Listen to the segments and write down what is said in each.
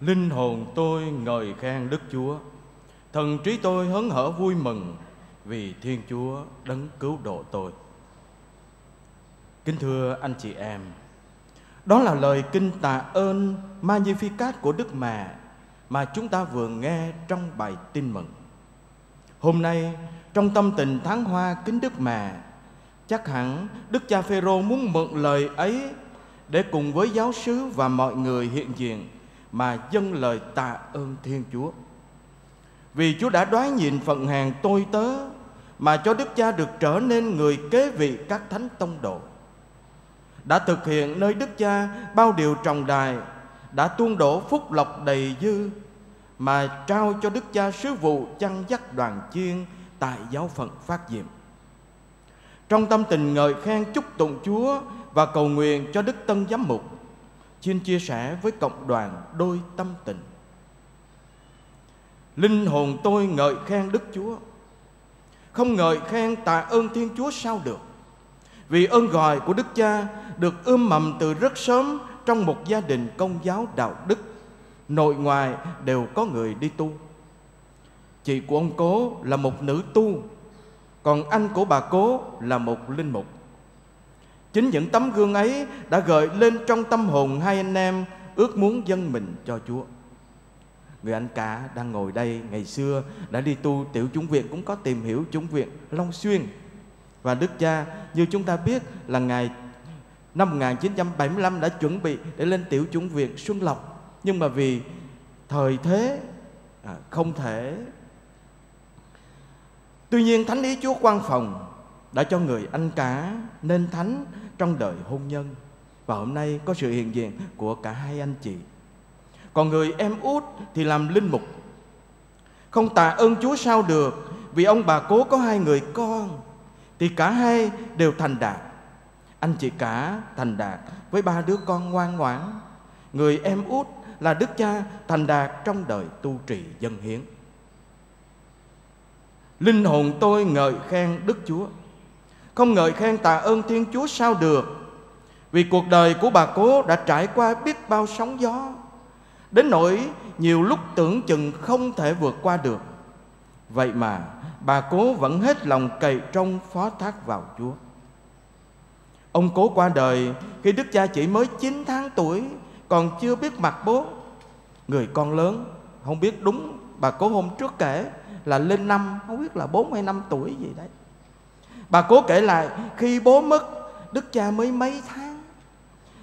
Linh hồn tôi ngợi khen Đức Chúa. Thần trí tôi hớn hở vui mừng Vì Thiên Chúa đấng cứu độ tôi. Kính thưa anh chị em, Đó là lời kinh tạ ơn Magnificat của Đức Mẹ Mà chúng ta vừa nghe trong bài tin mừng. Hôm nay, trong tâm tình tháng hoa kính Đức Mẹ, Chắc hẳn Đức cha Phêrô muốn mượn lời ấy Để cùng với giáo sứ và mọi người hiện diện mà dâng lời tạ ơn Thiên Chúa. Vì Chúa đã đoán nhìn phận hàng tôi tớ Mà cho Đức cha được trở nên người kế vị các thánh tông độ Đã thực hiện nơi Đức cha bao điều trọng đài Đã tuôn đổ phúc lộc đầy dư Mà trao cho Đức cha sứ vụ chăn dắt đoàn chiên Tại giáo phận phát diệm. Trong tâm tình ngợi khen chúc tụng Chúa và cầu nguyện cho Đức Tân Giám Mục, xin chia sẻ với cộng đoàn đôi tâm tình. Linh hồn tôi ngợi khen Đức Chúa, không ngợi khen tạ ơn Thiên Chúa sao được. Vì ơn gọi của Đức Cha được ươm mầm từ rất sớm trong một gia đình công giáo đạo đức, nội ngoài đều có người đi tu. Chị của ông Cố là một nữ tu còn anh của bà cố là một linh mục Chính những tấm gương ấy đã gợi lên trong tâm hồn hai anh em ước muốn dâng mình cho Chúa. Người anh cả đang ngồi đây ngày xưa đã đi tu tiểu chúng viện cũng có tìm hiểu chúng viện Long Xuyên. Và Đức cha như chúng ta biết là ngày năm 1975 đã chuẩn bị để lên tiểu chúng viện Xuân Lộc. Nhưng mà vì thời thế à, không thể Tuy nhiên Thánh ý Chúa quan phòng đã cho người anh cả nên thánh trong đời hôn nhân và hôm nay có sự hiện diện của cả hai anh chị. Còn người em út thì làm linh mục. Không tạ ơn Chúa sao được, vì ông bà cố có hai người con, thì cả hai đều thành đạt. Anh chị cả thành đạt với ba đứa con ngoan ngoãn. Người em út là đức cha thành đạt trong đời tu trì dân hiến. Linh hồn tôi ngợi khen Đức Chúa không ngợi khen tạ ơn Thiên Chúa sao được. Vì cuộc đời của bà cố đã trải qua biết bao sóng gió, Đến nỗi nhiều lúc tưởng chừng không thể vượt qua được. Vậy mà bà cố vẫn hết lòng cậy trông phó thác vào Chúa. Ông cố qua đời khi đức cha chỉ mới 9 tháng tuổi, Còn chưa biết mặt bố. Người con lớn, không biết đúng bà cố hôm trước kể là lên năm, không biết là bốn hay năm tuổi gì đấy bà cố kể lại, khi bố mất, đức cha mới mấy tháng.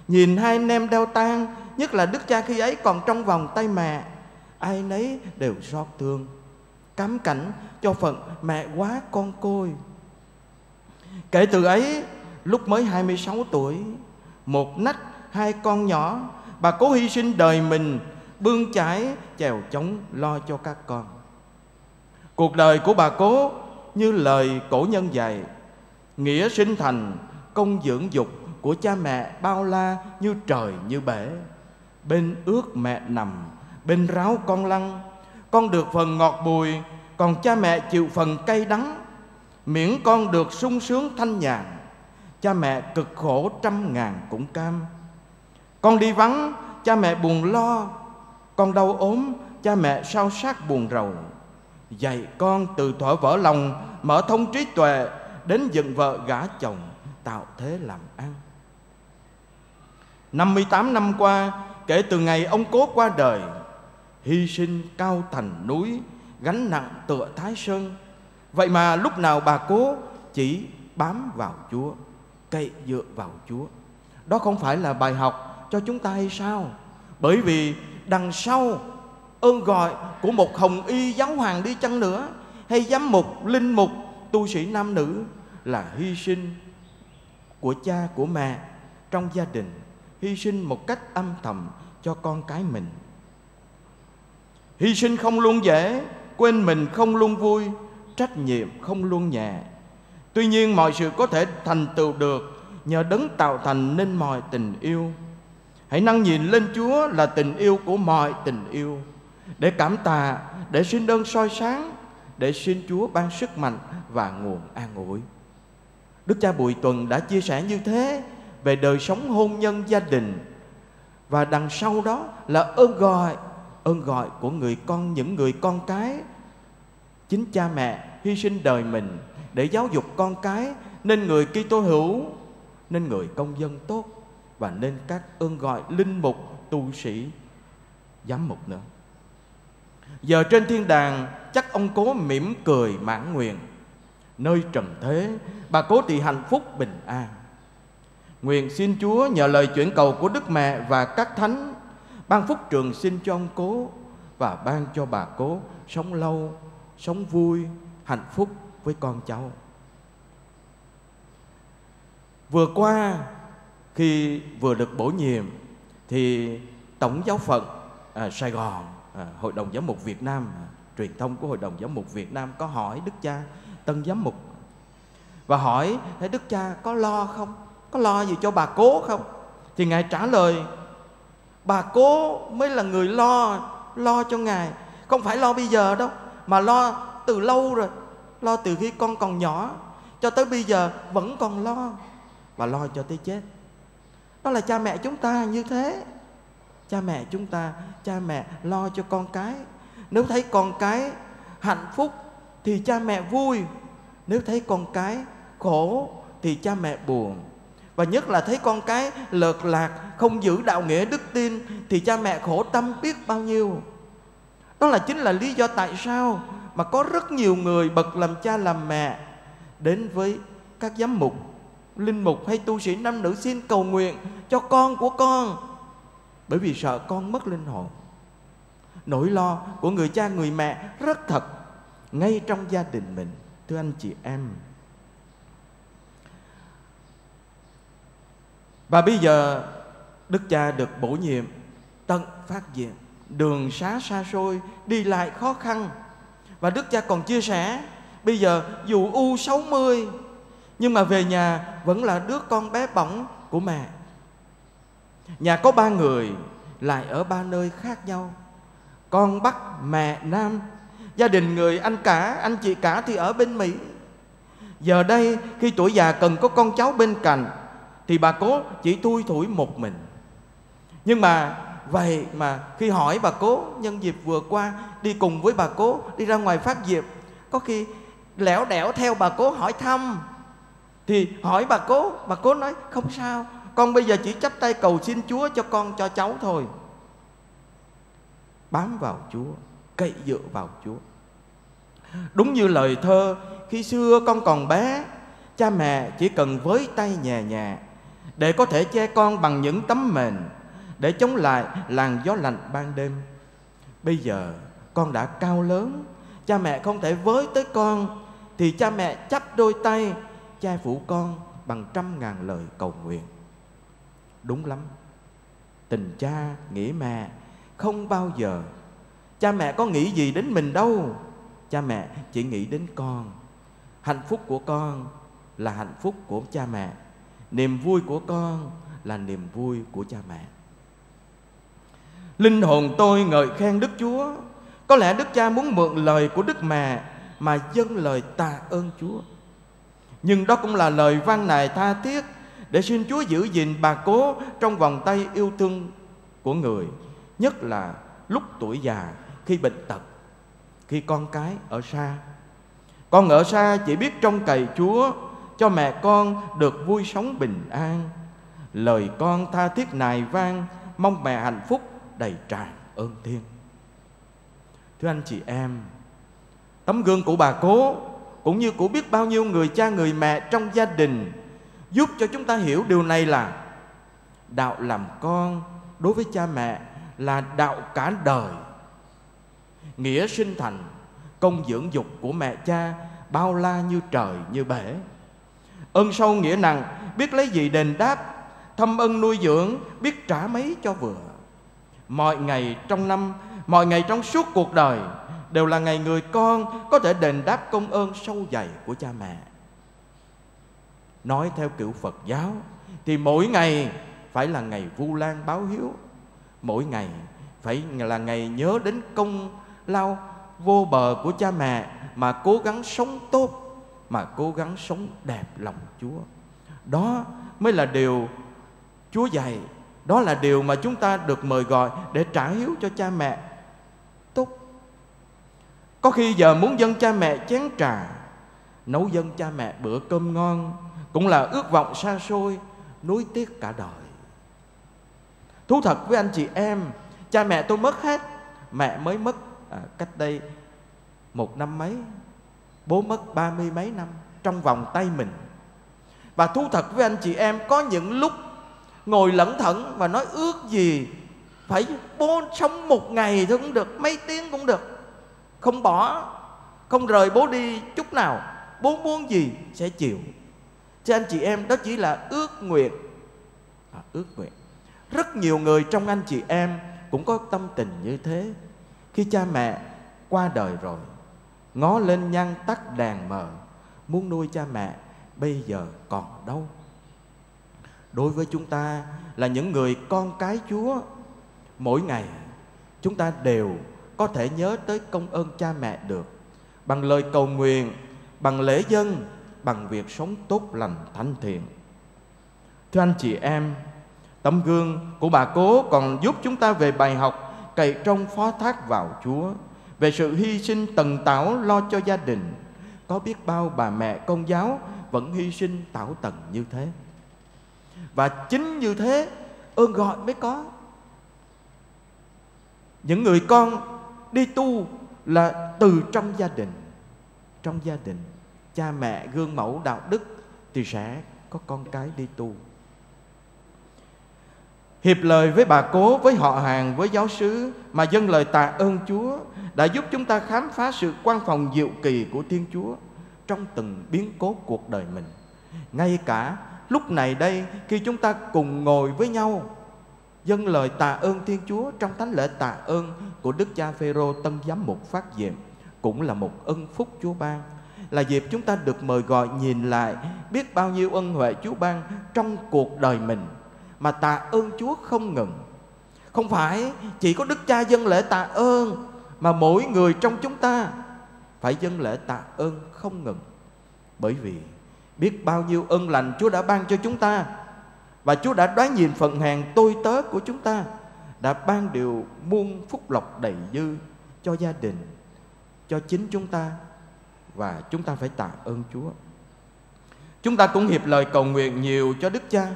Nhìn hai anh em đeo tang, nhất là đức cha khi ấy còn trong vòng tay mẹ, ai nấy đều xót thương. Cám cảnh cho phận mẹ quá con côi. Kể từ ấy, lúc mới 26 tuổi, một nách hai con nhỏ, bà cố hy sinh đời mình, bươn chải chèo chống lo cho các con. Cuộc đời của bà cố như lời cổ nhân dạy Nghĩa sinh thành công dưỡng dục của cha mẹ bao la như trời như bể. Bên ước mẹ nằm, bên ráo con lăn Con được phần ngọt bùi, còn cha mẹ chịu phần cay đắng. Miễn con được sung sướng thanh nhàn Cha mẹ cực khổ trăm ngàn cũng cam. Con đi vắng, cha mẹ buồn lo Con đau ốm, cha mẹ sao sát buồn rầu. Dạy con từ thuở vỡ lòng, Mở thông trí tuệ, Đến dựng vợ gả chồng, Tạo thế làm ăn. 58 năm qua, Kể từ ngày ông cố qua đời, Hy sinh cao thành núi, Gánh nặng tựa Thái Sơn. Vậy mà lúc nào bà cố Chỉ bám vào Chúa, Cậy dựa vào Chúa. Đó không phải là bài học cho chúng ta hay sao? Bởi vì đằng sau ơn gọi của một hồng y giáo hoàng đi chăng nữa, hay giám mục, linh mục, tu sĩ nam nữ là hy sinh của cha, của mẹ trong gia đình, hy sinh một cách âm thầm cho con cái mình. Hy sinh không luôn dễ, quên mình không luôn vui, trách nhiệm không luôn nhẹ. Tuy nhiên mọi sự có thể thành tựu được, nhờ đấng tạo thành nên mọi tình yêu. Hãy năng nhìn lên chúa là tình yêu của mọi tình yêu để cảm tạ, để xin ơn soi sáng, để xin Chúa ban sức mạnh và nguồn an ủi. Đức cha Bùi Tuần đã chia sẻ như thế về đời sống hôn nhân gia đình. Và đằng sau đó là ơn gọi ơn gọi của người con, những người con cái. Chính cha mẹ hy sinh đời mình để giáo dục con cái nên người Kitô hữu, nên người công dân tốt và nên các ơn gọi linh mục, tu sĩ giám mục nữa giờ trên thiên đàng chắc ông cố mỉm cười mãn nguyện. Nơi trần thế bà cố thì hạnh phúc bình an. Nguyện xin chúa nhờ lời chuyển cầu của đức mẹ và các thánh ban phúc trường sinh cho ông cố và ban cho bà cố sống lâu sống vui hạnh phúc với con cháu. Vừa qua khi vừa được bổ nhiệm thì tổng giáo phận à, Sài Gòn à, hội đồng giám mục Việt Nam à, truyền thông của hội đồng giám mục Việt Nam có hỏi đức cha tân giám mục và hỏi thế đức cha có lo không? Có lo gì cho bà cố không? Thì ngài trả lời bà cố mới là người lo lo cho ngài. Không phải lo bây giờ đâu mà lo từ lâu rồi lo từ khi con còn nhỏ cho tới bây giờ vẫn còn lo và lo cho tới chết. Đó là cha mẹ chúng ta như thế cha mẹ chúng ta, cha mẹ lo cho con cái. Nếu thấy con cái hạnh phúc thì cha mẹ vui. Nếu thấy con cái khổ thì cha mẹ buồn. Và nhất là thấy con cái lợt lạc, không giữ đạo nghĩa đức tin thì cha mẹ khổ tâm biết bao nhiêu. Đó là chính là lý do tại sao mà có rất nhiều người bậc làm cha làm mẹ đến với các giám mục, linh mục hay tu sĩ nam nữ xin cầu nguyện cho con của con bởi vì sợ con mất linh hồn. Nỗi lo của người cha, người mẹ rất thật, ngay trong gia đình mình, thưa anh chị em. Và bây giờ, đức cha được bổ nhiệm tận phát diện. Đường xá xa xôi, đi lại khó khăn. Và đức cha còn chia sẻ, bây giờ dù u 60 nhưng mà về nhà vẫn là đứa con bé bỏng của mẹ nhà có ba người, lại ở ba nơi khác nhau. Con bắc mẹ nam, gia đình người anh cả, anh chị cả thì ở bên mỹ. Giờ đây, khi tuổi già cần có con cháu bên cạnh, thì bà cố chỉ tui thủi một mình. Nhưng mà, vậy mà khi hỏi bà cố, nhân dịp vừa qua, đi cùng với bà cố, đi ra ngoài phát diệp, có khi lẻo đẻo theo bà cố hỏi thăm. Thì hỏi bà cố bà cố nói, không sao con bây giờ chỉ chắp tay cầu xin chúa cho con, cho cháu thôi. Bám vào chúa, cậy dựa vào chúa. Đúng như lời thơ, khi xưa con còn bé, cha mẹ chỉ cần với tay nhẹ nhẹ để có thể che con bằng những tấm mền để chống lại làn gió lạnh ban đêm. Bây giờ con đã cao lớn, cha mẹ không thể với tới con, thì cha mẹ chắp đôi tay che phủ con bằng trăm ngàn lời cầu nguyện đúng lắm. Tình cha nghĩa mẹ, không bao giờ. Cha mẹ có nghĩ gì đến mình đâu. Cha mẹ chỉ nghĩ đến con. Hạnh phúc của con là hạnh phúc của cha mẹ. Niềm vui của con là niềm vui của cha mẹ. Linh hồn tôi ngợi khen đức chúa. Có lẽ đức cha muốn mượn lời của đức mẹ mà dâng lời tạ ơn chúa. Nhưng đó cũng là lời văn này tha thiết để xin chúa giữ gìn bà cố trong vòng tay yêu thương của người, nhất là lúc tuổi già, khi bệnh tật, khi con cái ở xa. Con ở xa chỉ biết trông cậy chúa cho mẹ con được vui sống bình an. Lời con tha thiết nài vang, mong mẹ hạnh phúc đầy tràn ơn thiên thưa anh chị em, tấm gương của bà cố cũng như của biết bao nhiêu người cha người mẹ trong gia đình giúp cho chúng ta hiểu điều này là đạo làm con đối với cha mẹ là đạo cả đời. Nghĩa sinh thành, công dưỡng dục của mẹ cha bao la như trời như bể. Ơn sâu nghĩa nặng, biết lấy gì đền đáp, thâm ân nuôi dưỡng, biết trả mấy cho vừa. Mọi ngày trong năm, mọi ngày trong suốt cuộc đời đều là ngày người con có thể đền đáp công ơn sâu dày của cha mẹ nói theo kiểu phật giáo thì mỗi ngày phải là ngày vu lan báo hiếu mỗi ngày phải là ngày nhớ đến công lao vô bờ của cha mẹ mà cố gắng sống tốt mà cố gắng sống đẹp lòng Chúa. Đó mới là điều Chúa dạy, đó là điều mà chúng ta được mời gọi để trả hiếu cho cha mẹ tốt. có khi giờ muốn dâng cha mẹ chén trà nấu dâng cha mẹ bữa cơm ngon cũng là ước vọng xa xôi nuối tiếc cả đời. Thú thật với anh chị em cha mẹ tôi mất hết mẹ mới mất à, cách đây một năm mấy bố mất ba mươi mấy năm trong vòng tay mình. Và thú thật với anh chị em có những lúc ngồi lẩn thận và nói ước gì phải bố sống một ngày thôi cũng được mấy tiếng cũng được. Không bỏ không rời bố đi chút nào bố muốn gì sẽ chịu cho anh chị em đó chỉ là ước nguyện. À, ước nguyện. Rất nhiều người trong anh chị em cũng có tâm tình như thế. Khi cha mẹ qua đời rồi ngó lên nhăn tắt đèn mờ muốn nuôi cha mẹ bây giờ còn đâu? Đối với chúng ta là những người con cái chúa mỗi ngày chúng ta đều có thể nhớ tới công ơn cha mẹ được. Bằng lời cầu nguyện bằng lễ dân bằng việc sống tốt lành thánh thiện. Thưa anh chị em, tấm gương của bà cố còn giúp chúng ta về bài học cậy trong phó thác vào chúa, về sự hy sinh tần tảo lo cho gia đình. Có biết bao bà mẹ, công giáo vẫn hy sinh tảo tần như thế? Và chính như thế, ơn gọi mới có. Những người con đi tu là từ trong gia đình, trong gia đình cha mẹ gương mẫu đạo đức thì sẽ có con cái đi tu. Hiệp lời với bà cố, với họ hàng, với giáo sứ, mà dâng lời tạ ơn chúa đã giúp chúng ta khám phá sự quan phòng diệu kỳ của thiên chúa trong từng biến cố cuộc đời mình. Ngay cả lúc này đây, khi chúng ta cùng ngồi với nhau, dâng lời tạ ơn Thiên Chúa trong thánh lễ tạ ơn của Đức Cha Phêrô Tân Giám mục phát diệm cũng là một ân phúc Chúa ban là dịp chúng ta được mời gọi nhìn lại biết bao nhiêu ân huệ Chúa ban trong cuộc đời mình mà tạ ơn Chúa không ngừng. Không phải chỉ có Đức Cha dâng lễ tạ ơn mà mỗi người trong chúng ta phải dâng lễ tạ ơn không ngừng. Bởi vì biết bao nhiêu ân lành Chúa đã ban cho chúng ta và Chúa đã đoán nhìn phận hèn tôi tớ của chúng ta, Đã ban điều muôn phúc lộc đầy dư cho gia đình, Cho chính chúng ta và chúng ta phải tạ ơn Chúa. Chúng ta cũng hiệp lời cầu nguyện nhiều cho Đức Cha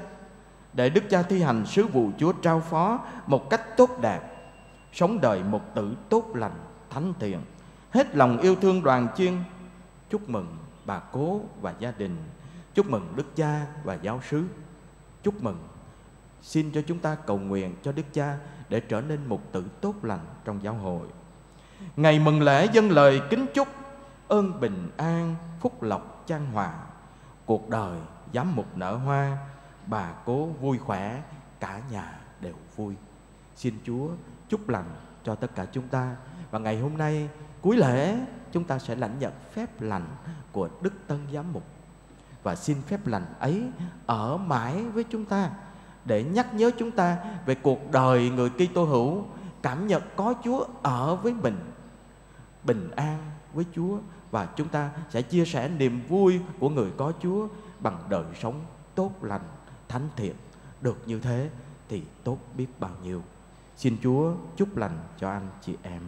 Để Đức Cha thi hành sứ vụ Chúa trao phó Một cách tốt đẹp Sống đời một tử tốt lành, thánh thiện. Hết lòng yêu thương đoàn chiên Chúc mừng bà cố và gia đình Chúc mừng Đức Cha và giáo sứ. Chúc mừng. Xin cho chúng ta cầu nguyện cho Đức Cha để trở nên một tử tốt lành trong giáo hội. Ngày mừng lễ dân lời kính chúc ơn bình an, phúc lộc, chan hòa, cuộc đời giám mục nở hoa, bà cố vui khỏe, cả nhà đều vui. Xin Chúa chúc lành cho tất cả chúng ta. Và ngày hôm nay cuối lễ chúng ta sẽ lãnh nhận phép lành của Đức Tân Giám mục. Và xin phép lành ấy ở mãi với chúng ta để nhắc nhớ chúng ta về cuộc đời người Kitô hữu cảm nhận có Chúa ở với mình bình an với Chúa và chúng ta sẽ chia sẻ niềm vui của người có Chúa bằng đời sống tốt lành, thánh thiện. Được như thế thì tốt biết bao nhiêu. Xin Chúa chúc lành cho anh chị em.